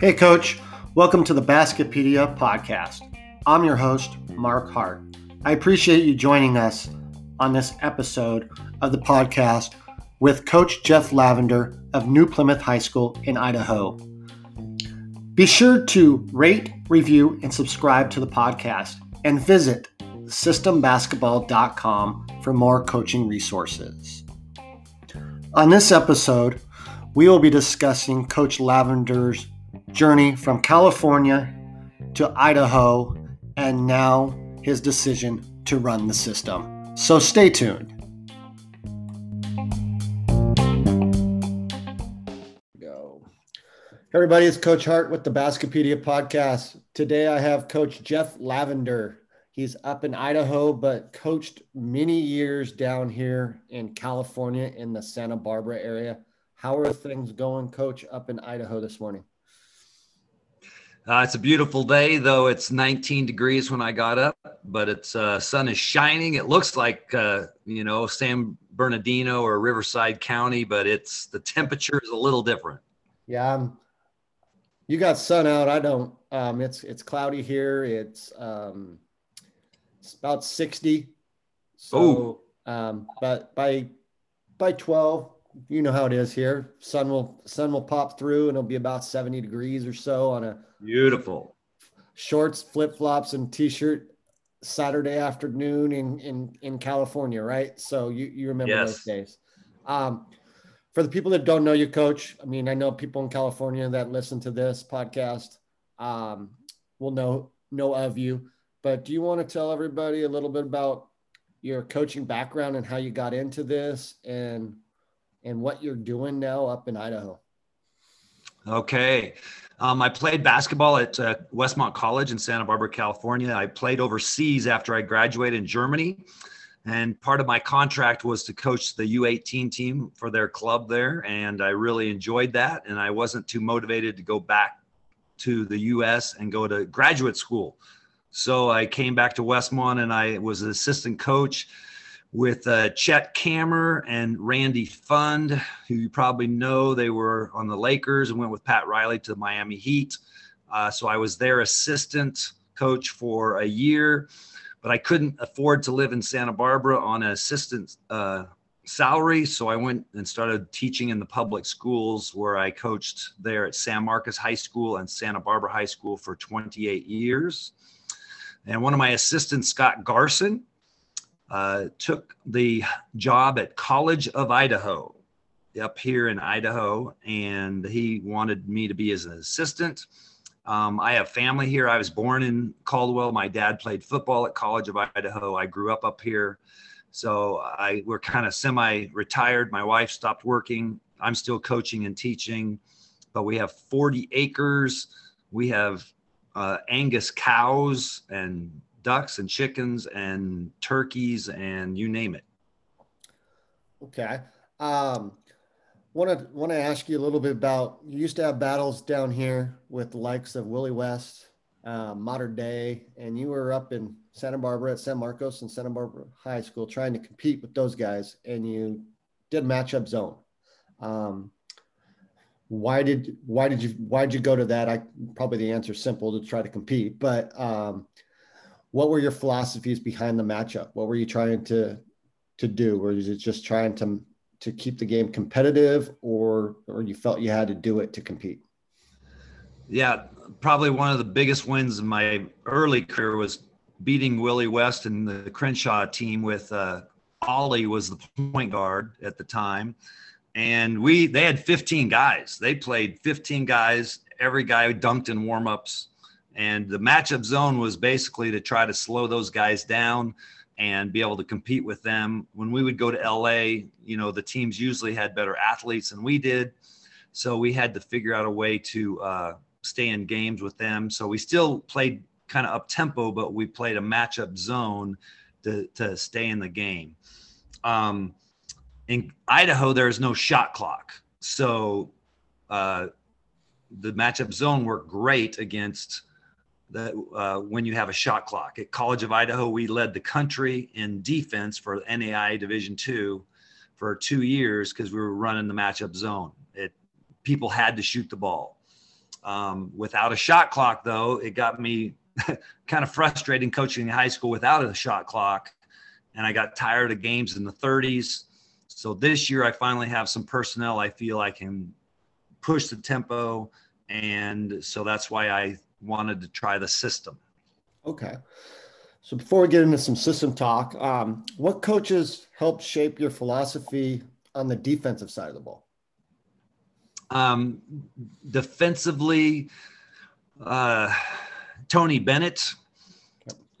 Hey, Coach. Welcome to the Baskipedia podcast. I'm your host, Marc Hart. I appreciate you joining us on this episode of the podcast with Coach Jeff Lavender of New Plymouth High School in Idaho. Be sure to rate, review, and subscribe to the podcast and visit systembasketball.com for more coaching resources. On this episode, we will be discussing Coach Lavender's journey from California to Idaho and now his decision to run the system. So stay tuned. Go. Everybody, it's Coach Hart with the Baskipedia podcast. Today I have Coach Jeff Lavender. He's up in Idaho, but coached many years down here in California in the Santa Barbara area. How are things going, Coach, up in Idaho this morning? Uh, it's a beautiful day, though it's 19 degrees when I got up, but it's uh, sun is shining. It looks like uh, you know San Bernardino or Riverside County, but it's the temperature is a little different. Yeah, um, you got sun out. I don't. Um, it's it's cloudy here. It's um, it's about 60. So, um, but by by 12, you know how it is here. Sun will sun will pop through, and it'll be about 70 degrees or so on a Beautiful. Shorts, flip flops, and t shirt Saturday afternoon in, in, in California, right? So you, you remember yes. those days. Um, for the people that don't know you, coach, I mean, I know people in California that listen to this podcast um, will know know of you. But do you want to tell everybody a little bit about your coaching background and how you got into this and and what you're doing now up in Idaho? Okay. Um, I played basketball at uh, Westmont College in Santa Barbara, California. I played overseas after I graduated in Germany. And part of my contract was to coach the U18 team for their club there. And I really enjoyed that. And I wasn't too motivated to go back to the US and go to graduate school. So I came back to Westmont and I was an assistant coach with uh, Chet Kammerer and Randy Pfund, who you probably know. They were on the Lakers and went with Pat Riley to the Miami Heat. Uh, so I was their assistant coach for a year, but I couldn't afford to live in Santa Barbara on an assistant uh, salary. So I went and started teaching in the public schools where I coached there at San Marcos High School and Santa Barbara High School for 28 years. And one of my assistants, Scott Garson, uh, took the job at College of Idaho up here in Idaho, and he wanted me to be his assistant. Um, I have family here. I was born in Caldwell. My dad played football at College of Idaho. I grew up up here. So I we're kind of semi-retired. My wife stopped working. I'm still coaching and teaching, but we have 40 acres. We have uh, Angus cows and ducks and chickens and turkeys and you name it. Okay. Um, want to want to ask you a little bit about you used to have battles down here with the likes of Willie West, uh, Mater Dei, and you were up in Santa Barbara at San Marcos and Santa Barbara High School trying to compete with those guys, and you did matchup zone. Um, why did why did you why did you go to that? I probably the answer is simple to try to compete, but um, what were your philosophies behind the matchup? What were you trying to to do? Or is it just trying to to keep the game competitive, or or you felt you had to do it to compete? Yeah, probably one of the biggest wins in my early career was beating Willie West and the Crenshaw team with uh, Ollie was the point guard at the time, and we they had 15 guys. They played 15 guys. Every guy dunked in warmups and the matchup zone was basically to try to slow those guys down and be able to compete with them. When we would go to LA, you know, the teams usually had better athletes than we did. So we had to figure out a way to uh, stay in games with them. So we still played kind of up tempo, but we played a matchup zone to, to stay in the game. Um, in Idaho, there is no shot clock. So uh, the matchup zone worked great against that uh, when you have a shot clock. At College of Idaho, we led the country in defense for NAI Division two for two years because we were running the matchup zone. It people had to shoot the ball. Um, without a shot clock, though, it got me kind of frustrating coaching in high school without a shot clock, and I got tired of games in the 30s. So this year, I finally have some personnel. I feel I can push the tempo, and so that's why I wanted to try the system. Okay. So before we get into some system talk, um, what coaches helped shape your philosophy on the defensive side of the ball? Um, defensively, uh, Tony Bennett.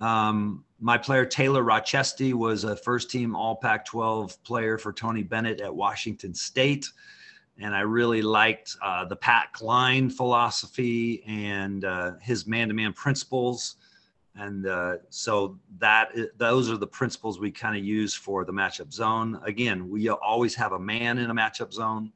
Um, my player Taylor Rochestie was a first team All Pac 12 player for Tony Bennett at Washington State. And I really liked uh, the pack line philosophy and uh, his man to man principles. And uh, so that those are the principles we kind of use for the matchup zone. Again we always have a man in a matchup zone.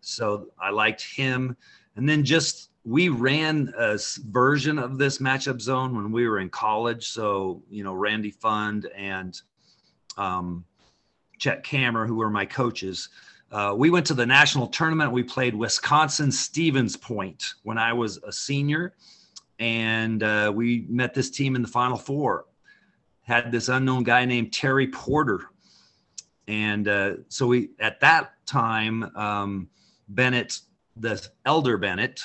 So i liked him. And then just we ran a version of this matchup zone when we were in college. So you know randy pfund and um, chet kammerer who were my coaches uh, we went to the national tournament. We played wisconsin stevens point when i was a senior. And uh, we met this team in the Final Four. Had this unknown guy named Terry Porter, and uh, so we at that time um, Bennett, the elder Bennett,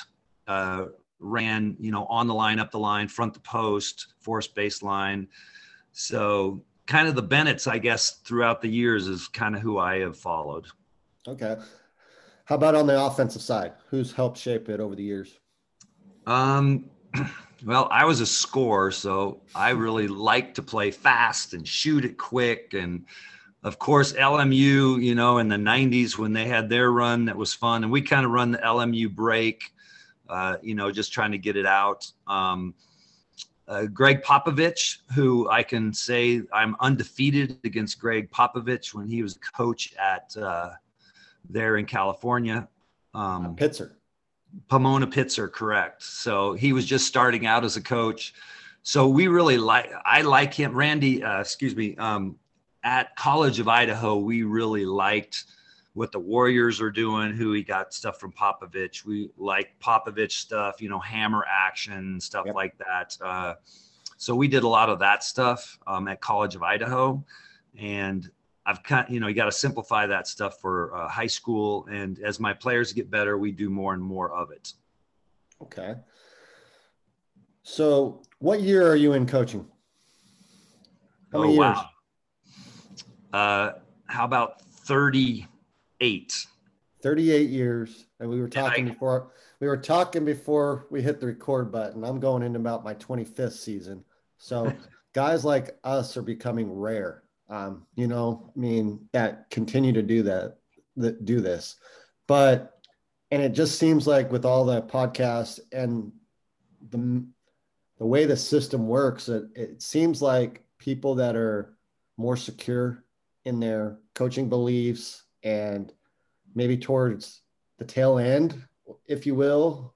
uh, ran you know on the line, up the line, front the post, force baseline. So kind of the Bennetts, I guess, throughout the years is kind of who I have followed. Okay. How about on the offensive side? Who's helped shape it over the years? Um, well, I was a scorer, so I really like to play fast and shoot it quick. And of course, LMU, you know, in the 90s when they had their run, that was fun. And we kind of run the LMU break, uh, you know, just trying to get it out. Um, uh, Gregg Popovich, who I can say I'm undefeated against Gregg Popovich when he was coach at uh, there in California. Um, Pitzer. Pomona Pitzer, correct. So he was just starting out as a coach. So we really like, I like him. Randy, uh, excuse me, um, at College of Idaho, we really liked what the Warriors are doing, who he got stuff from Popovich. We like Popovich stuff, you know, hammer action, stuff yep. like that. Uh, so we did a lot of that stuff um, at College of Idaho. And I've kind you know, you got to simplify that stuff for uh, high school. And as my players get better, we do more and more of it. Okay. So, what year are you in coaching? How many oh, years? Wow. Uh, how about 38? 38 years. And we were talking I, before we were talking before we hit the record button. I'm going into about my 25th season. So guys like us are becoming rare um, you know, I mean, that continue to do that, that do this. But, and it just seems like with all the podcasts and the, the way the system works, it, it seems like people that are more secure in their coaching beliefs and maybe towards the tail end, if you will,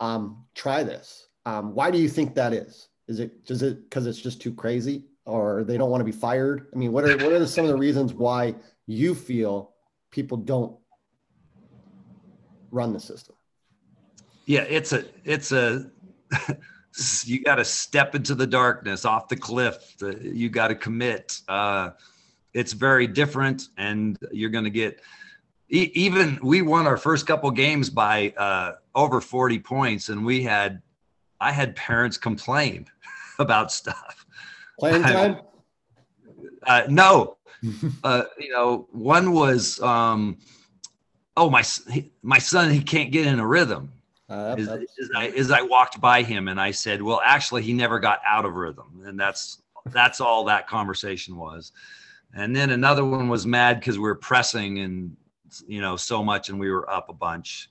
um, try this. Um, why do you think that is? Is it does it because it's just too crazy? or they don't want to be fired? I mean, what are what are some of the reasons why you feel people don't run the system? Yeah, it's a it's a you got to step into the darkness off the cliff. You got to commit. Uh, it's very different, and you're going to get. Even we won our first couple games by uh, over 40 points, and we had, I had parents complain about stuff Playing time? Uh, no. uh, you know, one was, um, oh, my, my son, he can't get in a rhythm. Uh, as, as, I, as I walked by him and I said, well, actually, he never got out of rhythm. And that's, that's all that conversation was. And then another one was mad because we were pressing and, you know, so much and we were up a bunch.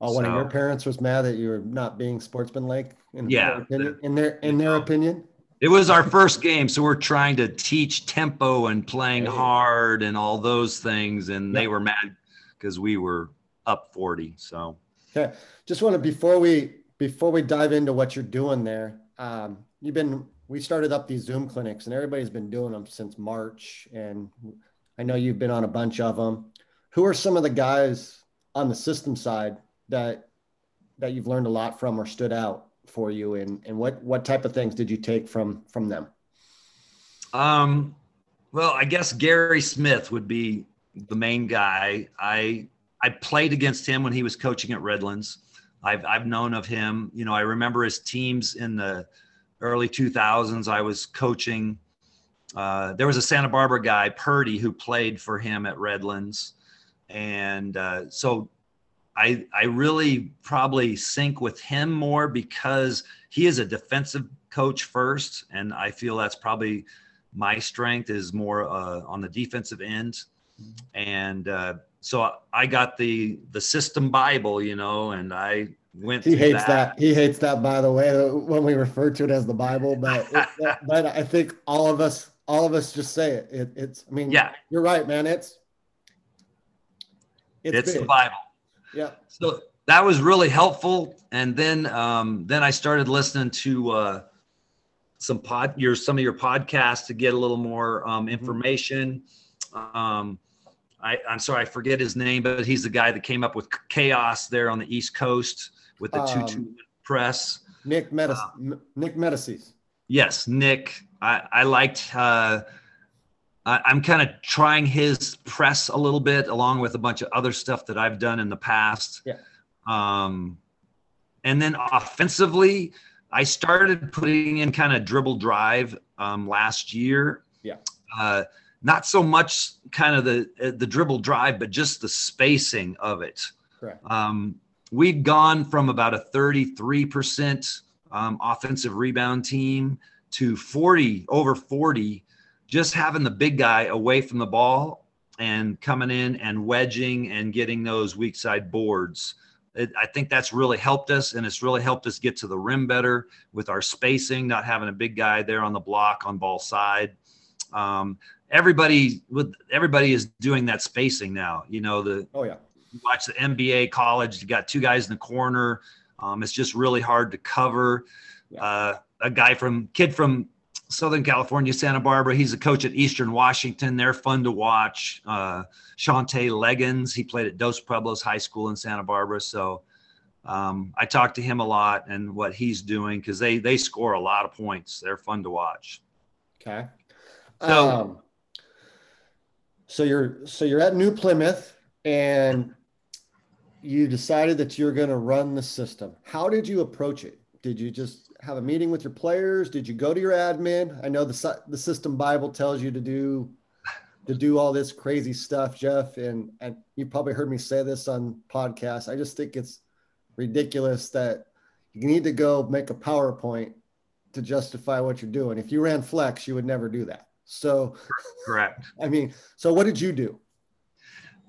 Oh, one so, of your parents was mad that you were not being sportsmanlike in yeah, their opinion, in their in their opinion. It was our first game, so we're trying to teach tempo and playing hard and all those things, and they were mad because we were up 40. So okay, just want to before we before we dive into what you're doing there, um, you've been we started up these Zoom clinics, and everybody's been doing them since March, and I know you've been on a bunch of them. Who are some of the guys on the system side that that you've learned a lot from or stood out for you and and what what type of things did you take from from them? Um well i guess gary smith would be the main guy. I i played against him when he was coaching at redlands. I've i've known of him. You know i remember his teams in the early 2000s i was coaching uh, there was a santa barbara guy purdy who played for him at redlands. And uh, so I I really probably sync with him more because he is a defensive coach first, and I feel that's probably my strength is more uh, on the defensive end, and uh, so I got the the system Bible, you know, and I went. He hates that. that. He hates that, by the way, when we refer to it as the Bible. But it, but I think all of us all of us just say it. it it's. I mean, yeah, you're right, man. It's it's, it's the Bible. Yeah. So that was really helpful. And then um, then I started listening to uh, some pod your some of your podcasts to get a little more um, mm-hmm. information. Um, I, I'm sorry, I forget his name, but he's the guy that came up with chaos there on the East Coast with the two two um, press. Nick Medici, uh, Nick Medicis. Yes, Nick. I, I liked. Uh, I, am kind of trying his press a little bit, along with a bunch of other stuff that I've done in the past. Yeah. Um, and then offensively, I started putting in kind of dribble drive um, last year. Yeah. Uh, not so much kind of the the dribble drive, but just the spacing of it. Correct. Um, we've gone from about a 33% um, offensive rebound team to 40 over 40 just having the big guy away from the ball and coming in and wedging and getting those weak side boards. It, I think that's really helped us, and it's really helped us get to the rim better with our spacing, not having a big guy there on the block on ball side. Um, everybody with everybody is doing that spacing now. You know the oh yeah. Watch the NBA college. You got two guys in the corner. Um, it's just really hard to cover. Yeah. Uh, a guy from kid from Southern California, Santa Barbara. He's a coach at Eastern Washington. They're fun to watch. Uh, Shantay Legans, he played at Dos Pueblos High School in Santa Barbara. So um, I talk to him a lot and what he's doing because they they score a lot of points. They're fun to watch. Okay. So, um, so you're so you're at New Plymouth and you decided that you're going to run the system. How did you approach it? Did you just have a meeting with your players? Did you go to your admin? I know the the system Bible tells you to do to do all this crazy stuff, Jeff, and and you probably heard me say this on podcasts. I just think it's ridiculous that you need to go make a PowerPoint to justify what you're doing. If you ran flex, you would never do that. So correct. I mean, so what did you do?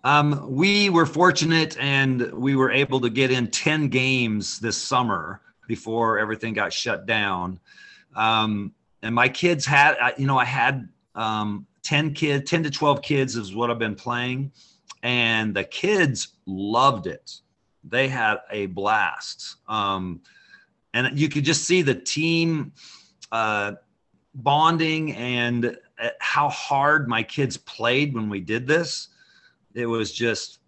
Um, we were fortunate and we were able to get in 10 games this summer before everything got shut down. Um, and my kids had, you know, I had um, 10 kids, 10 to 12 kids is what I've been playing. And the kids loved it. They had a blast. Um, and you could just see the team uh, bonding and uh, how hard my kids played when we did this. It was just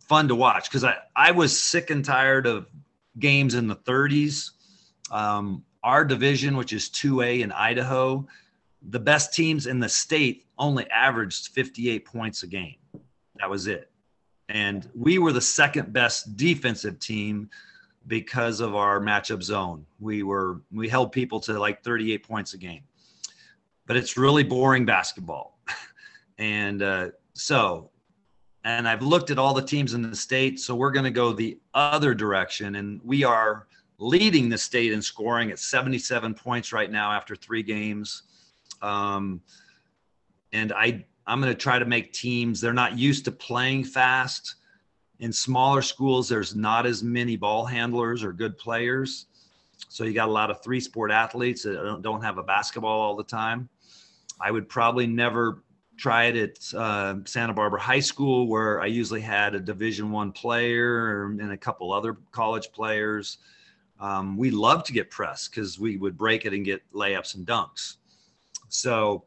fun to watch because I, I was sick and tired of games in the 30s. Um, our division, which is 2A in Idaho, the best teams in the state only averaged 58 points a game. That was it. And we were the second best defensive team because of our matchup zone. We were we held people to like 38 points a game. But it's really boring basketball. and uh, so and I've looked at all the teams in the state, so we're going to go the other direction and we are leading the state in scoring at 77 points right now after three games. Um, and I, I'm going to try to make teams, they're not used to playing fast. In smaller schools, there's not as many ball handlers or good players. So you got a lot of three sport athletes that don't have a basketball all the time. I would probably never try it at uh, Santa Barbara High School, where I usually had a Division One player and a couple other college players um, we love to get pressed because we would break it and get layups and dunks. So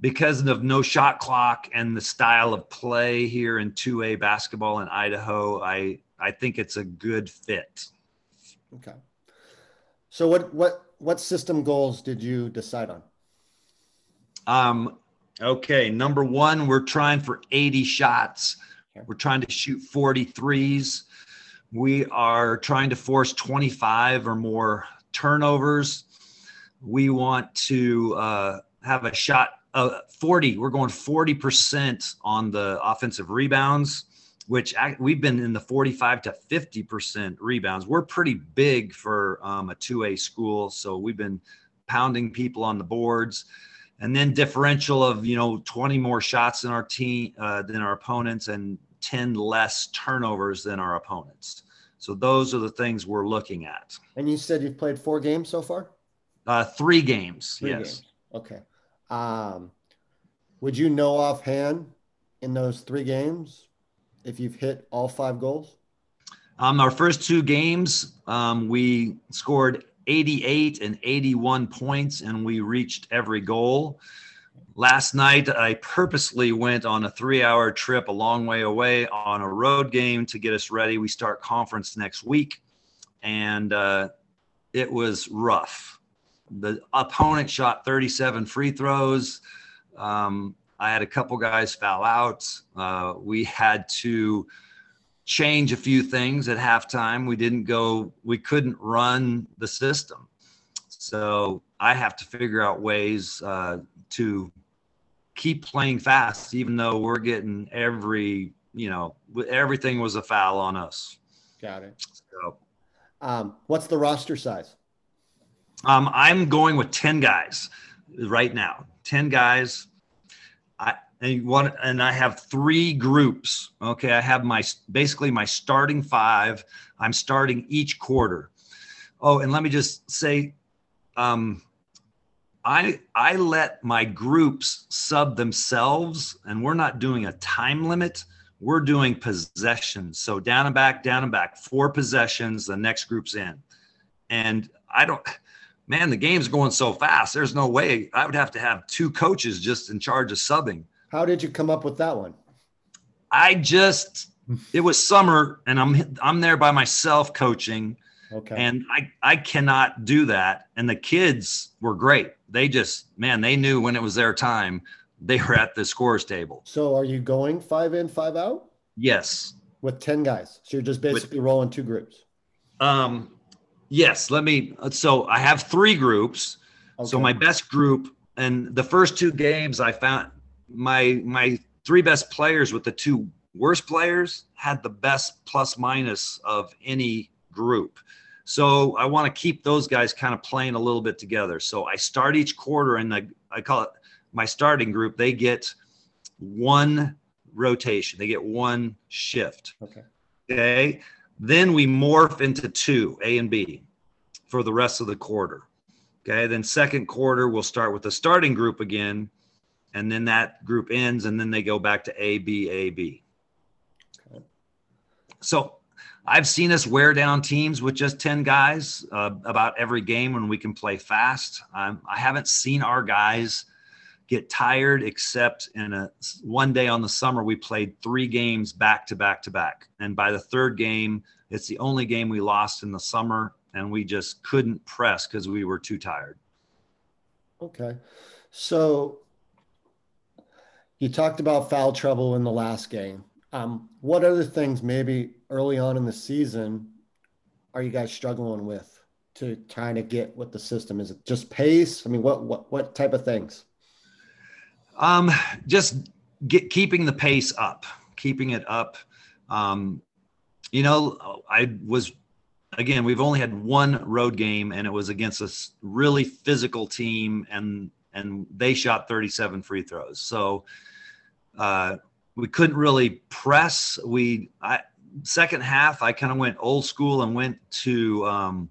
because of no shot clock and the style of play here in 2A basketball in Idaho, I I think it's a good fit. Okay. So what what what system goals did you decide on? Um okay, number 1 we're trying for 80 shots. We're trying to shoot 43s. We are trying to force 25 or more turnovers. We want to uh, have a shot uh, 40. We're going 40% on the offensive rebounds, which we've been in the 45 to 50% rebounds. We're pretty big for um, a 2A school. So we've been pounding people on the boards. And then differential of, you know, 20 more shots than our team, uh, than our opponents and 10 less turnovers than our opponents. So those are the things we're looking at. And you said you've played four games so far? Uh, three games. Three yes. Games. Okay. Um, would you know offhand in those three games if you've hit all five goals? Um, our first two games, um, we scored 88 and 81 points, and we reached every goal. Last night, I purposely went on a three hour trip a long way away on a road game to get us ready. We start conference next week, and uh, it was rough the opponent shot 37 free throws. Um, I had a couple guys foul out. Uh, we had to change a few things at halftime. We didn't go, we couldn't run the system. So I have to figure out ways uh, to keep playing fast, even though we're getting every, you know, everything was a foul on us. Got it. So, um, what's the roster size? Um, I'm going with 10 guys right now. 10 guys. And one and I have three groups. Okay. I have my basically my starting five. I'm starting each quarter. Oh, and let me just say, um, I I let my groups sub themselves, and we're not doing a time limit. We're doing possessions. So down and back, down and back, four possessions. The next group's in, and I don't man, the game's going so fast. There's no way I would have to have two coaches just in charge of subbing. How did you come up with that one? I just it was summer and I'm I'm there by myself coaching. Okay. And I I cannot do that. And the kids were great. They just man, they knew when it was their time. They were at the scores table. So are you going five in, five out? Yes. With 10 guys. So you're just basically With, rolling two groups. Um Yes, let me. So I have three groups. Okay. So my best group, and the first two games, I found my my three best players with the two worst players had the best plus minus of any group. So I want to keep those guys kind of playing a little bit together. So I start each quarter, and I, I call it my starting group. They get one rotation. They get one shift. Okay. Okay. Then we morph into two, A and B, for the rest of the quarter. Okay. Then second quarter, we'll start with the starting group again, and then that group ends, and then they go back to A, B, A, B. Okay. So I've seen us wear down teams with just 10 guys uh, about every game when we can play fast. Um, I haven't seen our guys get tired except in a one day on the summer we played three games back to back to back and by the third game it's the only game we lost in the summer and we just couldn't press because we were too tired okay so you talked about foul trouble in the last game um, what other things maybe early on in the season are you guys struggling with to trying to get what the system is it just pace i mean what what what type of things um, just get keeping the pace up, keeping it up. Um, you know, I was again. We've only had one road game, and it was against a really physical team, and and they shot 37 free throws. So uh, we couldn't really press. We I second half, I kind of went old school and went to um,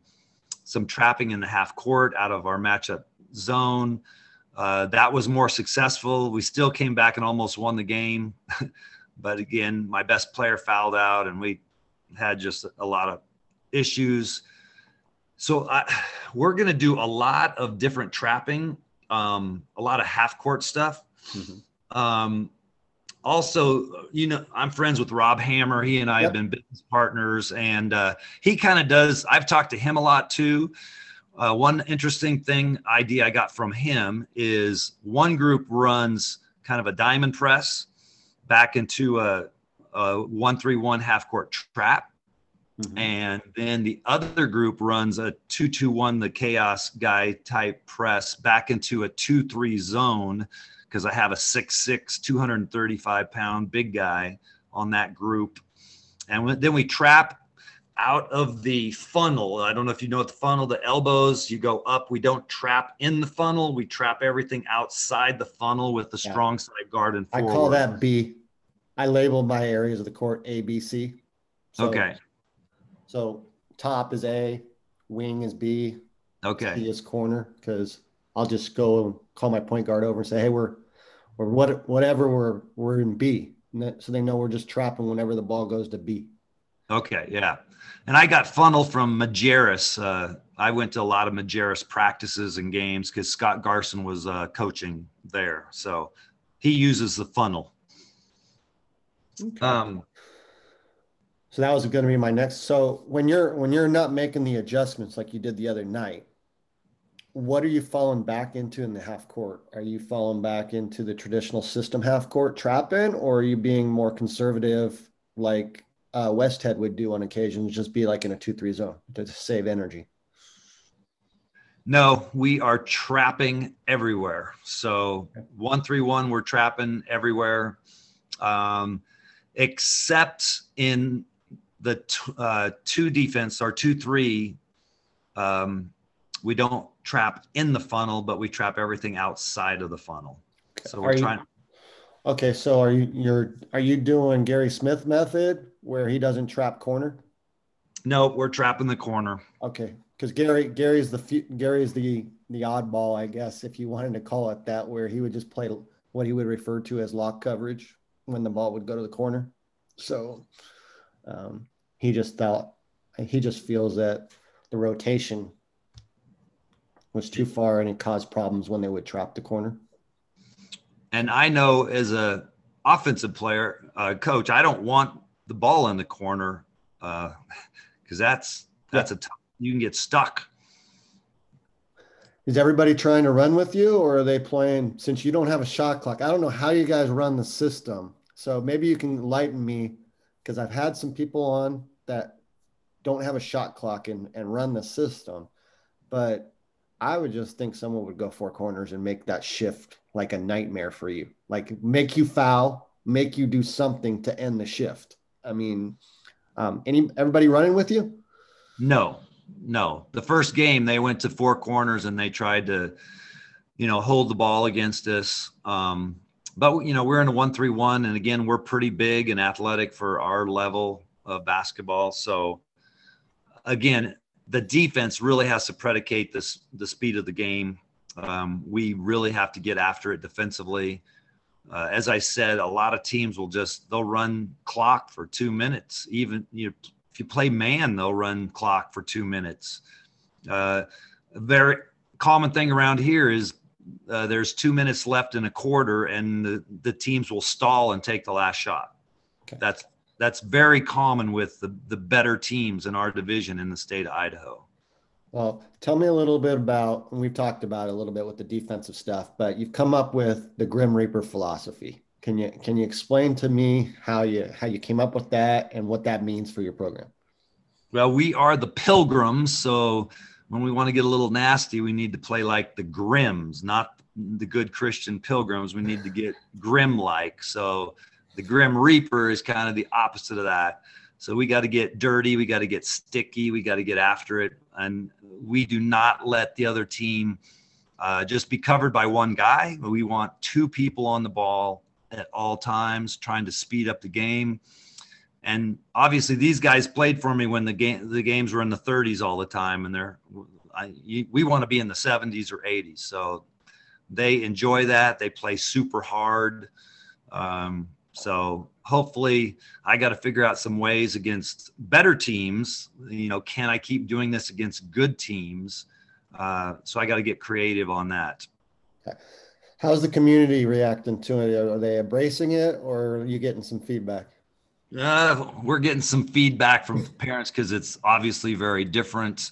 some trapping in the half court out of our matchup zone. Uh, that was more successful. We still came back and almost won the game. but again, my best player fouled out and we had just a lot of issues. So I, we're going to do a lot of different trapping, um, a lot of half court stuff. Mm-hmm. Um, also, you know, I'm friends with Rob Hammer. He and I yep. have been business partners, and uh, he kind of does. I've talked to him a lot too. Uh, one interesting thing idea I got from him is one group runs kind of a diamond press back into a, a one three one half court trap, mm-hmm. and then the other group runs a two two one the chaos guy type press back into a two three zone because I have a 6'6, 235 pound big guy on that group. And then we trap out of the funnel. I don't know if you know what the funnel, the elbows, you go up. We don't trap in the funnel. We trap everything outside the funnel with the yeah. strong side guard and forward. I call that B. I label my areas of the court A, B, C. So, okay. So top is A, wing is B. Okay. B is corner because I'll just go call my point guard over and say, "Hey, we're or what whatever we're we're in B," so they know we're just trapping whenever the ball goes to B. Okay, yeah, and I got funnel from Majerus. Uh, I went to a lot of Majerus practices and games because Scott Garson was uh, coaching there, so he uses the funnel. Okay. Um, so that was going to be my next. So when you're when you're not making the adjustments like you did the other night, what are you falling back into in the half court? Are you falling back into the traditional system half court trapping, or are you being more conservative like uh, Westhead would do on occasions, just be like in a two three zone to save energy? No, we are trapping everywhere. So one three one, we're trapping everywhere, um, except in the t- uh, two defense or two three. Um, we don't trap in the funnel, but we trap everything outside of the funnel. So we're are trying. You, okay, so are you you're are you doing Gary Smith method where he doesn't trap corner? No, we're trapping the corner. Okay, because Gary Gary's the Gary is the the oddball, I guess, if you wanted to call it that, where he would just play what he would refer to as lock coverage when the ball would go to the corner. So um, he just thought he just feels that the rotation was too far and it caused problems when they would trap the corner. And I know as a offensive player, uh, coach, I don't want the ball in the corner because uh, that's that's yeah. a tough, you can get stuck. Is everybody trying to run with you, or are they playing? Since you don't have a shot clock, I don't know how you guys run the system. So maybe you can lighten me because I've had some people on that don't have a shot clock and, and run the system, but I would just think someone would go four corners and make that shift like a nightmare for you. Like make you foul, make you do something to end the shift. I mean, um, any everybody running with you? No, no. The first game they went to four corners and they tried to, you know, hold the ball against us. Um, but you know, we're in a one-three-one, and again, we're pretty big and athletic for our level of basketball. So, again, the defense really has to predicate this the speed of the game. Um, we really have to get after it defensively. Uh, as I said, a lot of teams will just they'll run clock for two minutes. Even you know, if you play man, they'll run clock for two minutes. Uh, a very common thing around here is uh, there's two minutes left in a quarter, and the, the teams will stall and take the last shot. Okay. That's that's very common with the, the better teams in our division in the state of Idaho. Well, tell me a little bit about, and we've talked about a little bit with the defensive stuff, but you've come up with the Grim Reaper philosophy. Can you can you explain to me how you how you came up with that and what that means for your program? Well, we are the Pilgrims, so when we want to get a little nasty, we need to play like the Grims, not the good Christian Pilgrims. We need to get grim like. So the Grim Reaper is kind of the opposite of that. So we got to get dirty, we got to get sticky, we got to get after it, and we do not let the other team uh, just be covered by one guy. We want two people on the ball at all times, trying to speed up the game. And obviously, these guys played for me when the game the games were in the 30s all the time, and they're I, we want to be in the 70s or 80s. So they enjoy that. They play super hard. Um, so hopefully I got to figure out some ways against better teams. You know, can I keep doing this against good teams? Uh, so I got to get creative on that. How's the community reacting to it? Are they embracing it or are you getting some feedback? Uh, we're getting some feedback from parents because it's obviously very different.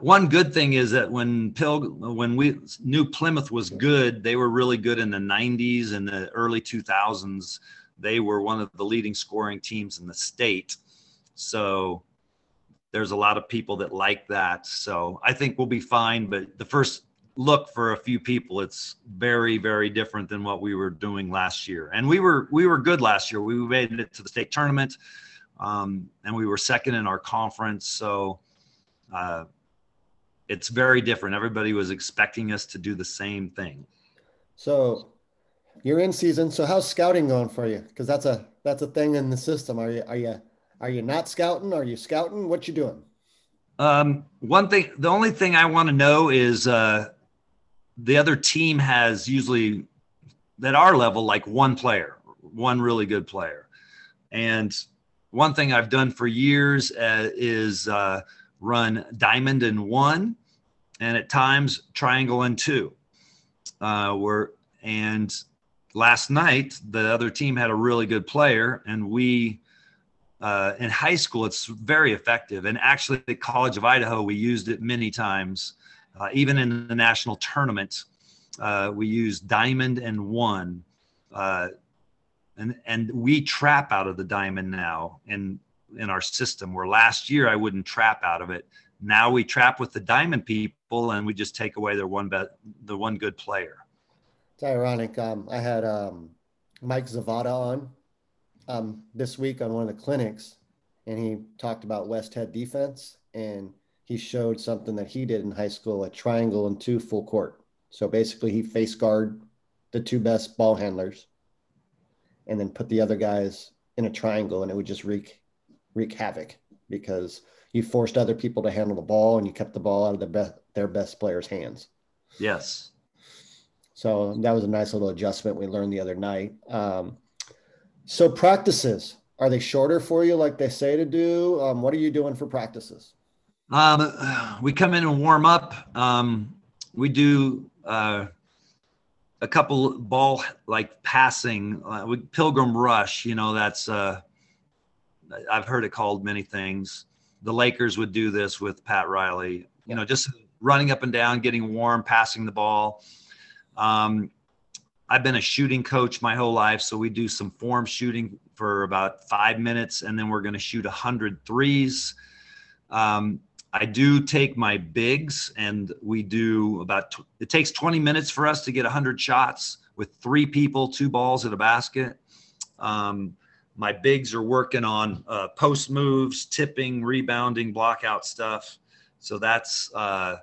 One good thing is that when Pil- when we New Plymouth was good, they were really good in the 90s and the early 2000s. They were one of the leading scoring teams in the state. So there's a lot of people that like that. So I think we'll be fine. But the first look for a few people, it's very, very different than what we were doing last year. And we were we were good last year. We made it to the state tournament, um, and we were second in our conference. So uh, it's very different. Everybody was expecting us to do the same thing. So you're in season. So how's scouting going for you? Because that's a that's a thing in the system. Are you are you are you not scouting? Are you scouting? What you doing? Um, one thing, the only thing I want to know is uh, the other team has usually at our level like one player, one really good player, and one thing I've done for years uh, is uh, run diamond and one, and at times triangle and two. Uh, where and last night the other team had a really good player, and we uh, in high school it's very effective, and actually at College of Idaho we used it many times, uh, even in the national tournament. Uh, we used diamond and one. Uh, and and we trap out of the diamond now in in our system where last year I wouldn't trap out of it. Now we trap with the diamond people and we just take away their one bet, the one good player. It's ironic. Um, I had um, Mike Zavada on um, this week on one of the clinics, and he talked about Westhead defense, and he showed something that he did in high school: a triangle and two full court. So basically, he face guard the two best ball handlers, and then put the other guys in a triangle, and it would just wreak wreak havoc because you forced other people to handle the ball and you kept the ball out of the best, their best players' hands. Yes. So that was a nice little adjustment we learned the other night. Um, so practices are they shorter for you, like they say to do? Um, what are you doing for practices? Um, we come in and warm up. Um, we do uh, a couple ball like passing, uh, we, pilgrim rush. You know, that's uh, I've heard it called many things. The Lakers would do this with Pat Riley. You know, just running up and down, getting warm, passing the ball. Um, I've been a shooting coach my whole life, so we do some form shooting for about five minutes, and then we're going to shoot 100 threes. Um, I do take my bigs, and we do about. It takes 20 minutes for us to get 100 shots with three people, two balls at a basket. Um, my bigs are working on uh, post moves, tipping, rebounding, block out stuff. So that's uh,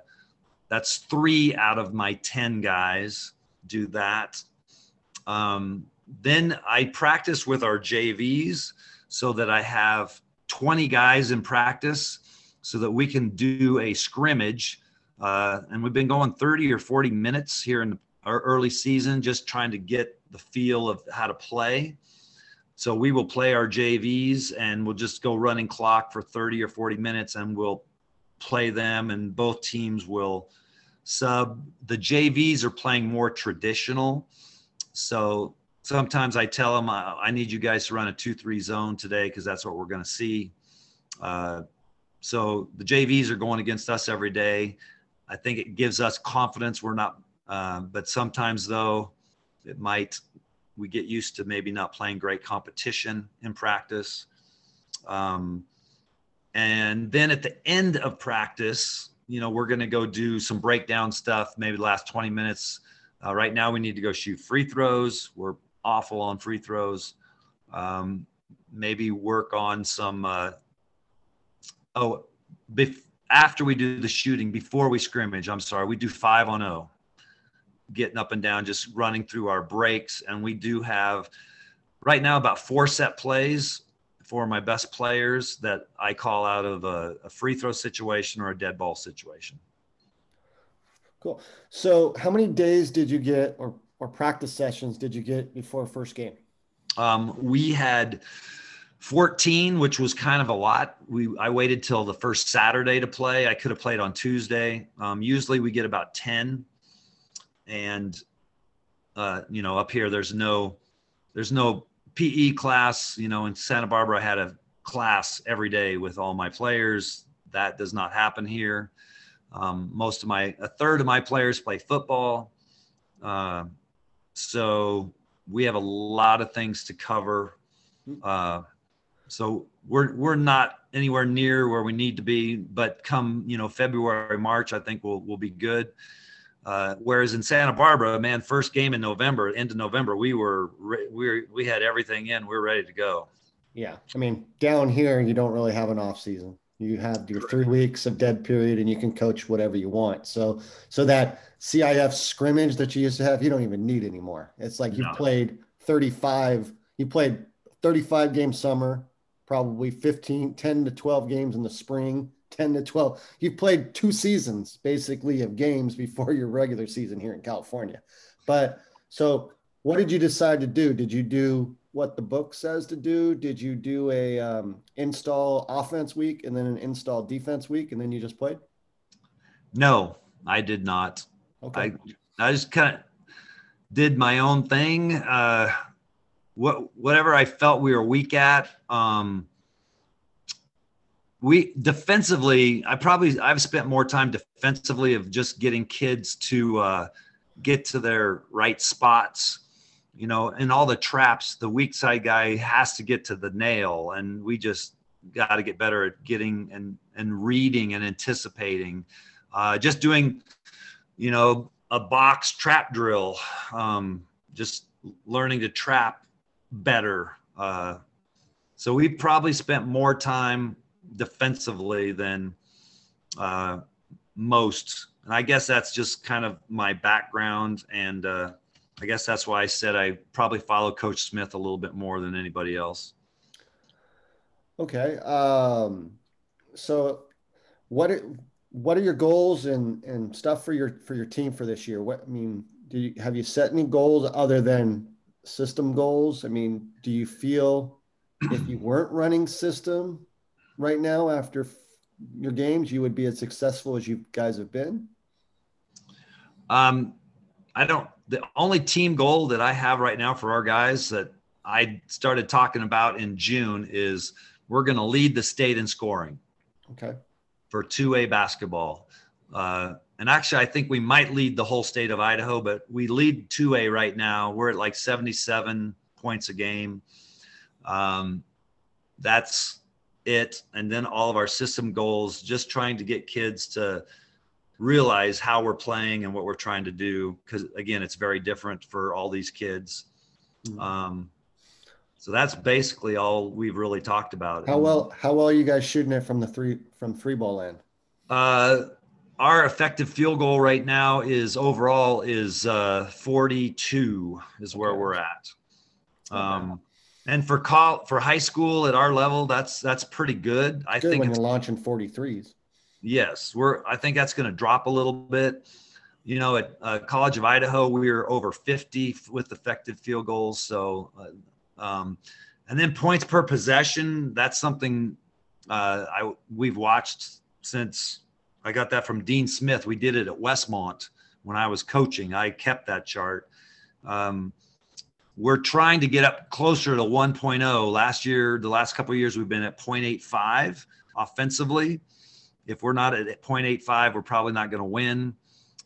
that's three out of my ten guys do that. Um, then I practice with our JVs so that I have 20 guys in practice so that we can do a scrimmage. Uh, and we've been going 30 or 40 minutes here in our early season, just trying to get the feel of how to play. So we will play our JVs and we'll just go running clock for 30 or 40 minutes and we'll play them and both teams will sub. The JVs are playing more traditional. So sometimes I tell them, I, I need you guys to run a 2 3 zone today because that's what we're going to see. Uh, so the JVs are going against us every day. I think it gives us confidence. We're not, uh, but sometimes though, it might we get used to maybe not playing great competition in practice. Um, and then at the end of practice, you know, we're going to go do some breakdown stuff, maybe the last 20 minutes. Uh, right now, we need to go shoot free throws. We're awful on free throws. Um, maybe work on some, uh, oh, bef- after we do the shooting, before we scrimmage, I'm sorry, we do five on O getting up and down, just running through our breaks. And we do have right now about four set plays for my best players that I call out of a, a free throw situation or a dead ball situation. Cool. So, how many days did you get, or or practice sessions did you get before first game? Um, we had 14, which was kind of a lot. We I waited till the first Saturday to play. I could have played on Tuesday. Um, usually we get about 10 and uh, you know, up here, there's no, there's no PE class. You know, in Santa Barbara, I had a class every day with all my players. That does not happen here. Um, most of my, a third of my players play football. Uh, so we have a lot of things to cover. Uh, so we're we're not anywhere near where we need to be, but come you know February March, I think we'll we'll be good. Uh, whereas in Santa Barbara, man, first game in November, end of November, we were we were, we had everything in. We are ready to go. Yeah, I mean, down here you don't really have an off season. You have your three weeks of dead period, and you can coach whatever you want. So, so that CIF scrimmage that you used to have, you don't even need anymore. It's like you no. played 35. You played 35 game summer, probably 15, 10 to 12 games in the spring, 10 to 12. You've played two seasons basically of games before your regular season here in California. But so what did you decide to do? Did you do what the book says to do? Did you do a um, install offense week and then an install defense week and then you just played? No, I did not. Okay. I I just kind of did my own thing. Uh, what whatever I felt we were weak at. Um, we defensively, I probably I've spent more time defensively of just getting kids to uh, get to their right spots. You know, in all the traps, the weak side guy has to get to the nail, and we just got to get better at getting and and reading and anticipating. Uh, just doing, you know, a box trap drill. Um, just learning to trap better. Uh, so we probably spent more time defensively than uh, most. And I guess that's just kind of my background. And uh, I guess that's why I said I probably follow Coach Smith a little bit more than anybody else. Okay. Um, so what what are your goals and, and stuff for your for your team for this year? What I mean, do you have you set any goals other than system goals? I mean, do you feel if you weren't running system right now after your games, you would be as successful as you guys have been? Um, I don't. The only team goal that I have right now for our guys that I started talking about in June is we're going to lead the state in scoring. Okay. For 2A basketball. Uh, and actually, I think we might lead the whole state of Idaho, but we lead 2A right now. We're at like 77 points a game. Um, that's it. And then all of our system goals, just trying to get kids to realize how we're playing and what we're trying to do. Because again, it's very different for all these kids. Mm-hmm. Um, so that's basically all we've really talked about. How well, how well are you guys shooting it from the three from three ball end? Uh, our effective field goal right now is overall is uh, 42 is where okay. we're at. Um, and for call for high school at our level, that's that's pretty good. I good think when you're launching 43s. Yes, we're. I think that's going to drop a little bit. You know, at uh, College of Idaho, we are over 50 with effective field goals. So, uh, um, and then points per possession. That's something uh, I we've watched since I got that from Dean Smith. We did it at Westmont when I was coaching. I kept that chart. Um, we're trying to get up closer to 1.0. Last year, the last couple years, we've been at 0.85 offensively. If we're not at 0.85, we're probably not going to win.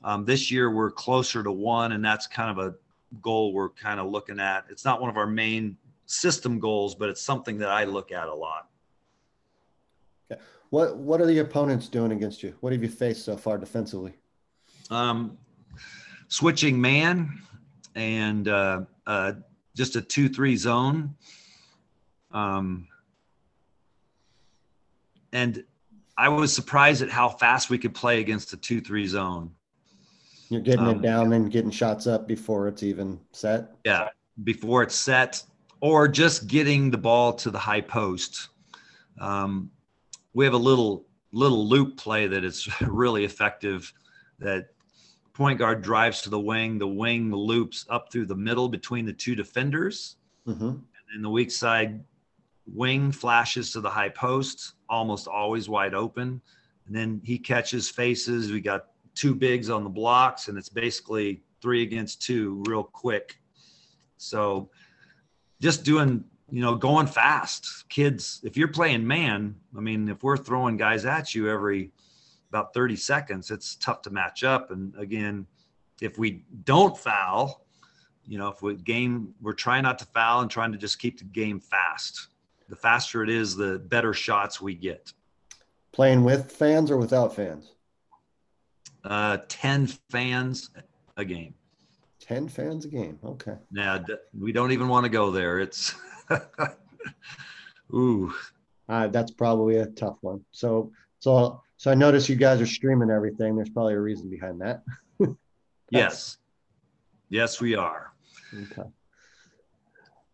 Um, this year, we're closer to one, and that's kind of a goal we're kind of looking at. It's not one of our main system goals, but it's something that I look at a lot. okay. What What are the opponents doing against you? What have you faced so far defensively? Um, switching man and uh, uh, just a two three zone. Um, and I was surprised at how fast we could play against a two three zone. You're getting um, it down and getting shots up before it's even set. Yeah, before it's set, or just getting the ball to the high post. Um, we have a little little loop play that is really effective that point guard drives to the wing the wing loops up through the middle between the two defenders mm-hmm. and then the weak side wing flashes to the high post almost always wide open and then he catches faces we got two bigs on the blocks and it's basically three against two real quick. So just doing, you know, going fast. Kids, if you're playing man, I mean, if we're throwing guys at you every about 30 seconds, it's tough to match up. And again, if we don't foul, you know, if we game, we're trying not to foul and trying to just keep the game fast. The faster it is, the better shots we get. Playing with fans or without fans? Uh, 10 fans a game. 10 fans a game. Okay. Yeah, we don't even want to go there. It's, ooh. Uh, that's probably a tough one. So, so, so I notice you guys are streaming everything. There's probably a reason behind that. yes. Yes, we are. Okay.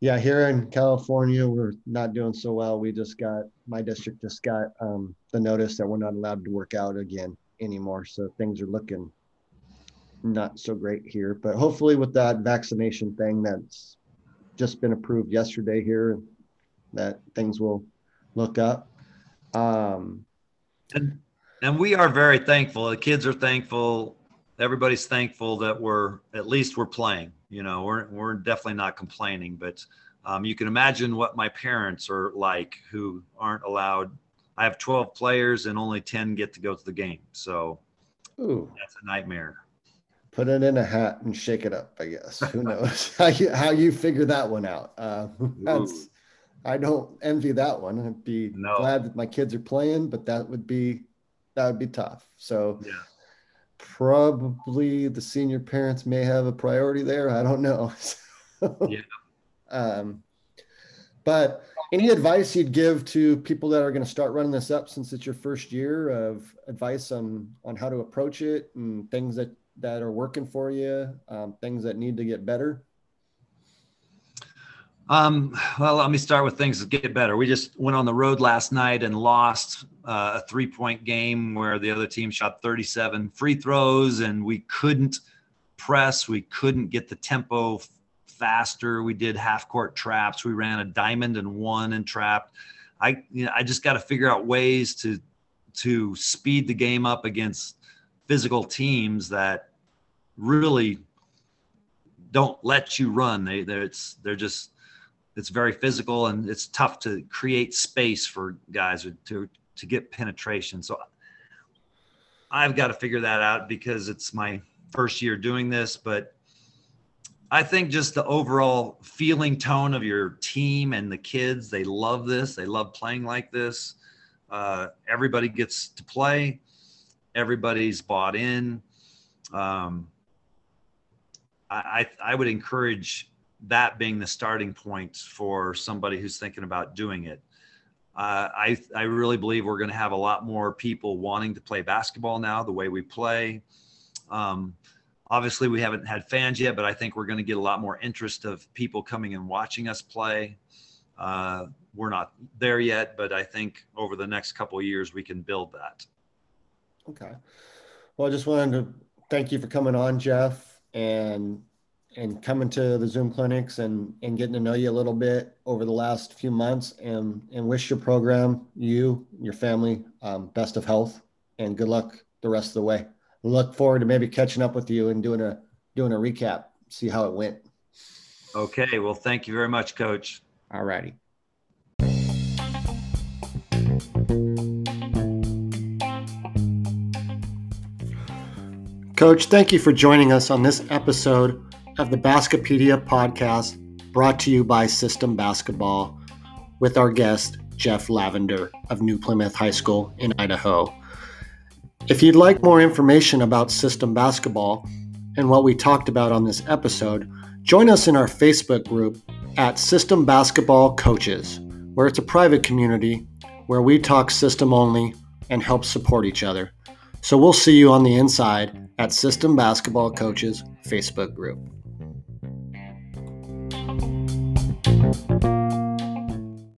Yeah, here in California, we're not doing so well. We just got my district just got um, the notice that we're not allowed to work out again anymore. So things are looking not so great here. But hopefully, with that vaccination thing that's just been approved yesterday here, that things will look up. Um, and, and we are very thankful. The kids are thankful. Everybody's thankful that we're at least we're playing. You know, we're we're definitely not complaining, but um, you can imagine what my parents are like who aren't allowed. I have 12 players and only 10 get to go to the game. So Ooh. that's a nightmare. Put it in a hat and shake it up, I guess. Who knows how you how you figure that one out. Uh, that's I don't envy that one. I'd be no. glad that my kids are playing, but that would be that would be tough. So yeah probably the senior parents may have a priority there. I don't know. yeah. Um, but any advice you'd give to people that are going to start running this up since it's your first year of advice on on how to approach it and things that that are working for you, um, things that need to get better? Um, well, let me start with things that get better. We just went on the road last night and lost uh, a three point game where the other team shot 37 free throws and we couldn't press. We couldn't get the tempo faster. We did half court traps. We ran a diamond and one and trapped. I, you know, I just got to figure out ways to, to speed the game up against physical teams that really don't let you run. They, they're, it's, they're just, it's very physical and it's tough to create space for guys to to get penetration. So I've got to figure that out because it's my first year doing this, but I think just the overall feeling tone of your team and the kids, they love this. They love playing like this. Uh, everybody gets to play. Everybody's bought in. Um, I, I would encourage that being the starting point for somebody who's thinking about doing it. Uh, I, I really believe we're going to have a lot more people wanting to play basketball now, the way we play. Um, obviously, we haven't had fans yet, but I think we're going to get a lot more interest of people coming and watching us play. Uh, we're not there yet, but I think over the next couple years, we can build that. Okay. Well, I just wanted to thank you for coming on, Jeff, and and coming to the Zoom clinics and and getting to know you a little bit over the last few months and and wish your program, you, your family, um, best of health and good luck the rest of the way. Look forward to maybe catching up with you and doing a doing a recap, see how it went. Okay. Well, thank you very much, Coach. All righty. Coach, thank you for joining us on this episode of the Baskipedia podcast brought to you by System Basketball with our guest, Jeff Lavender of New Plymouth High School in Idaho. If you'd like more information about System Basketball and what we talked about on this episode, join us in our Facebook group at System Basketball Coaches, where it's a private community where we talk system only and help support each other. So we'll see you on the inside at System Basketball Coaches Facebook group.